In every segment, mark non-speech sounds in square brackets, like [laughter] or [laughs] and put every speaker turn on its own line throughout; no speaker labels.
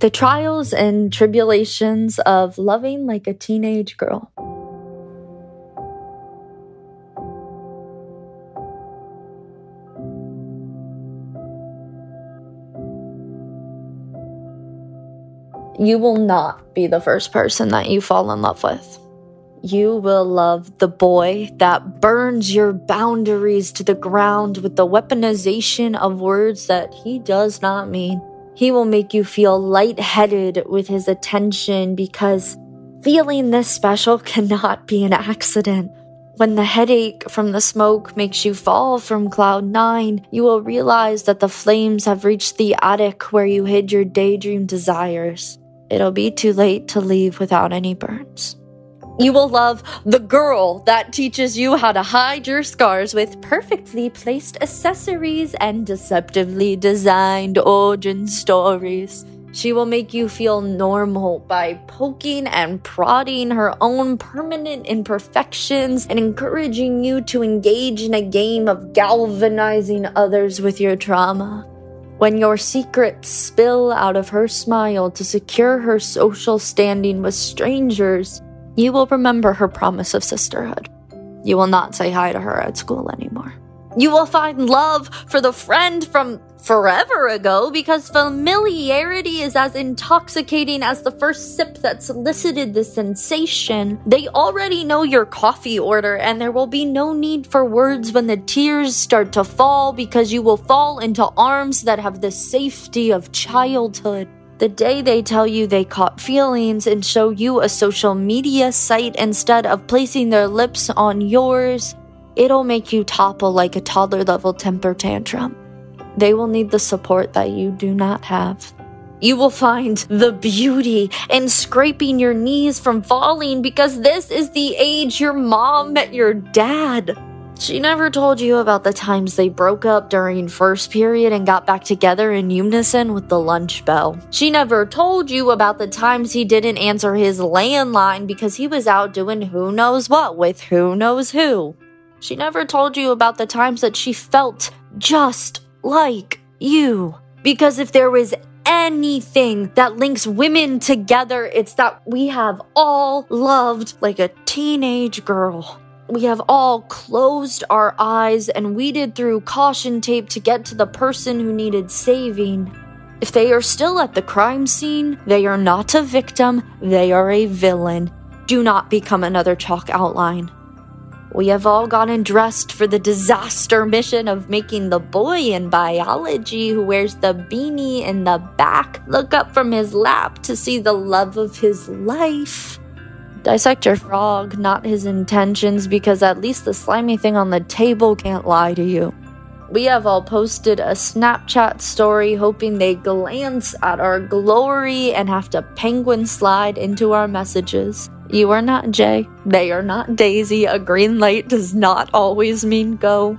The trials and tribulations of loving like a teenage girl. You will not be the first person that you fall in love with. You will love the boy that burns your boundaries to the ground with the weaponization of words that he does not mean. He will make you feel lightheaded with his attention because feeling this special [laughs] cannot be an accident. When the headache from the smoke makes you fall from cloud nine, you will realize that the flames have reached the attic where you hid your daydream desires. It'll be too late to leave without any burns. You will love the girl that teaches you how to hide your scars with perfectly placed accessories and deceptively designed origin stories. She will make you feel normal by poking and prodding her own permanent imperfections and encouraging you to engage in a game of galvanizing others with your trauma. When your secrets spill out of her smile to secure her social standing with strangers, you will remember her promise of sisterhood. You will not say hi to her at school anymore. You will find love for the friend from forever ago because familiarity is as intoxicating as the first sip that solicited the sensation. They already know your coffee order, and there will be no need for words when the tears start to fall because you will fall into arms that have the safety of childhood. The day they tell you they caught feelings and show you a social media site instead of placing their lips on yours, it'll make you topple like a toddler level temper tantrum. They will need the support that you do not have. You will find the beauty in scraping your knees from falling because this is the age your mom met your dad. She never told you about the times they broke up during first period and got back together in unison with the lunch bell. She never told you about the times he didn't answer his landline because he was out doing who knows what with who knows who. She never told you about the times that she felt just like you. Because if there was anything that links women together, it's that we have all loved like a teenage girl. We have all closed our eyes and weeded through caution tape to get to the person who needed saving. If they are still at the crime scene, they are not a victim, they are a villain. Do not become another chalk outline. We have all gotten dressed for the disaster mission of making the boy in biology who wears the beanie in the back look up from his lap to see the love of his life. Dissect your frog, not his intentions, because at least the slimy thing on the table can't lie to you. We have all posted a Snapchat story hoping they glance at our glory and have to penguin slide into our messages. You are not Jay. They are not Daisy. A green light does not always mean go.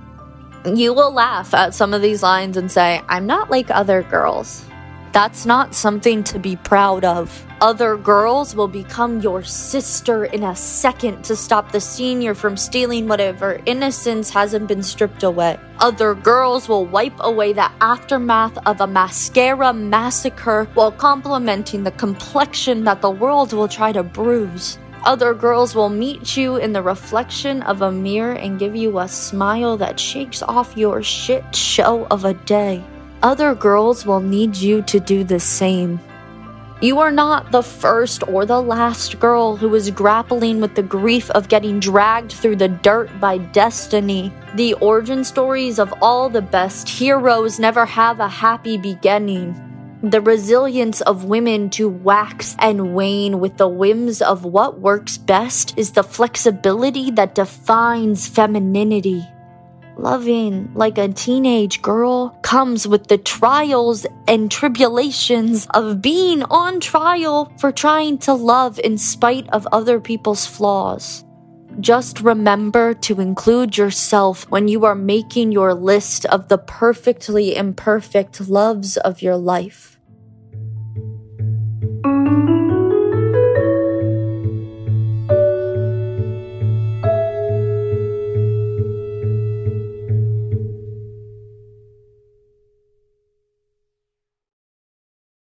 You will laugh at some of these lines and say, I'm not like other girls. That's not something to be proud of. Other girls will become your sister in a second to stop the senior from stealing whatever innocence hasn't been stripped away. Other girls will wipe away the aftermath of a mascara massacre while complimenting the complexion that the world will try to bruise. Other girls will meet you in the reflection of a mirror and give you a smile that shakes off your shit show of a day other girls will need you to do the same. You are not the first or the last girl who is grappling with the grief of getting dragged through the dirt by destiny. The origin stories of all the best heroes never have a happy beginning. The resilience of women to wax and wane with the whims of what works best is the flexibility that defines femininity loving like a teenage girl comes with the trials and tribulations of being on trial for trying to love in spite of other people's flaws. Just remember to include yourself when you are making your list of the perfectly imperfect loves of your life.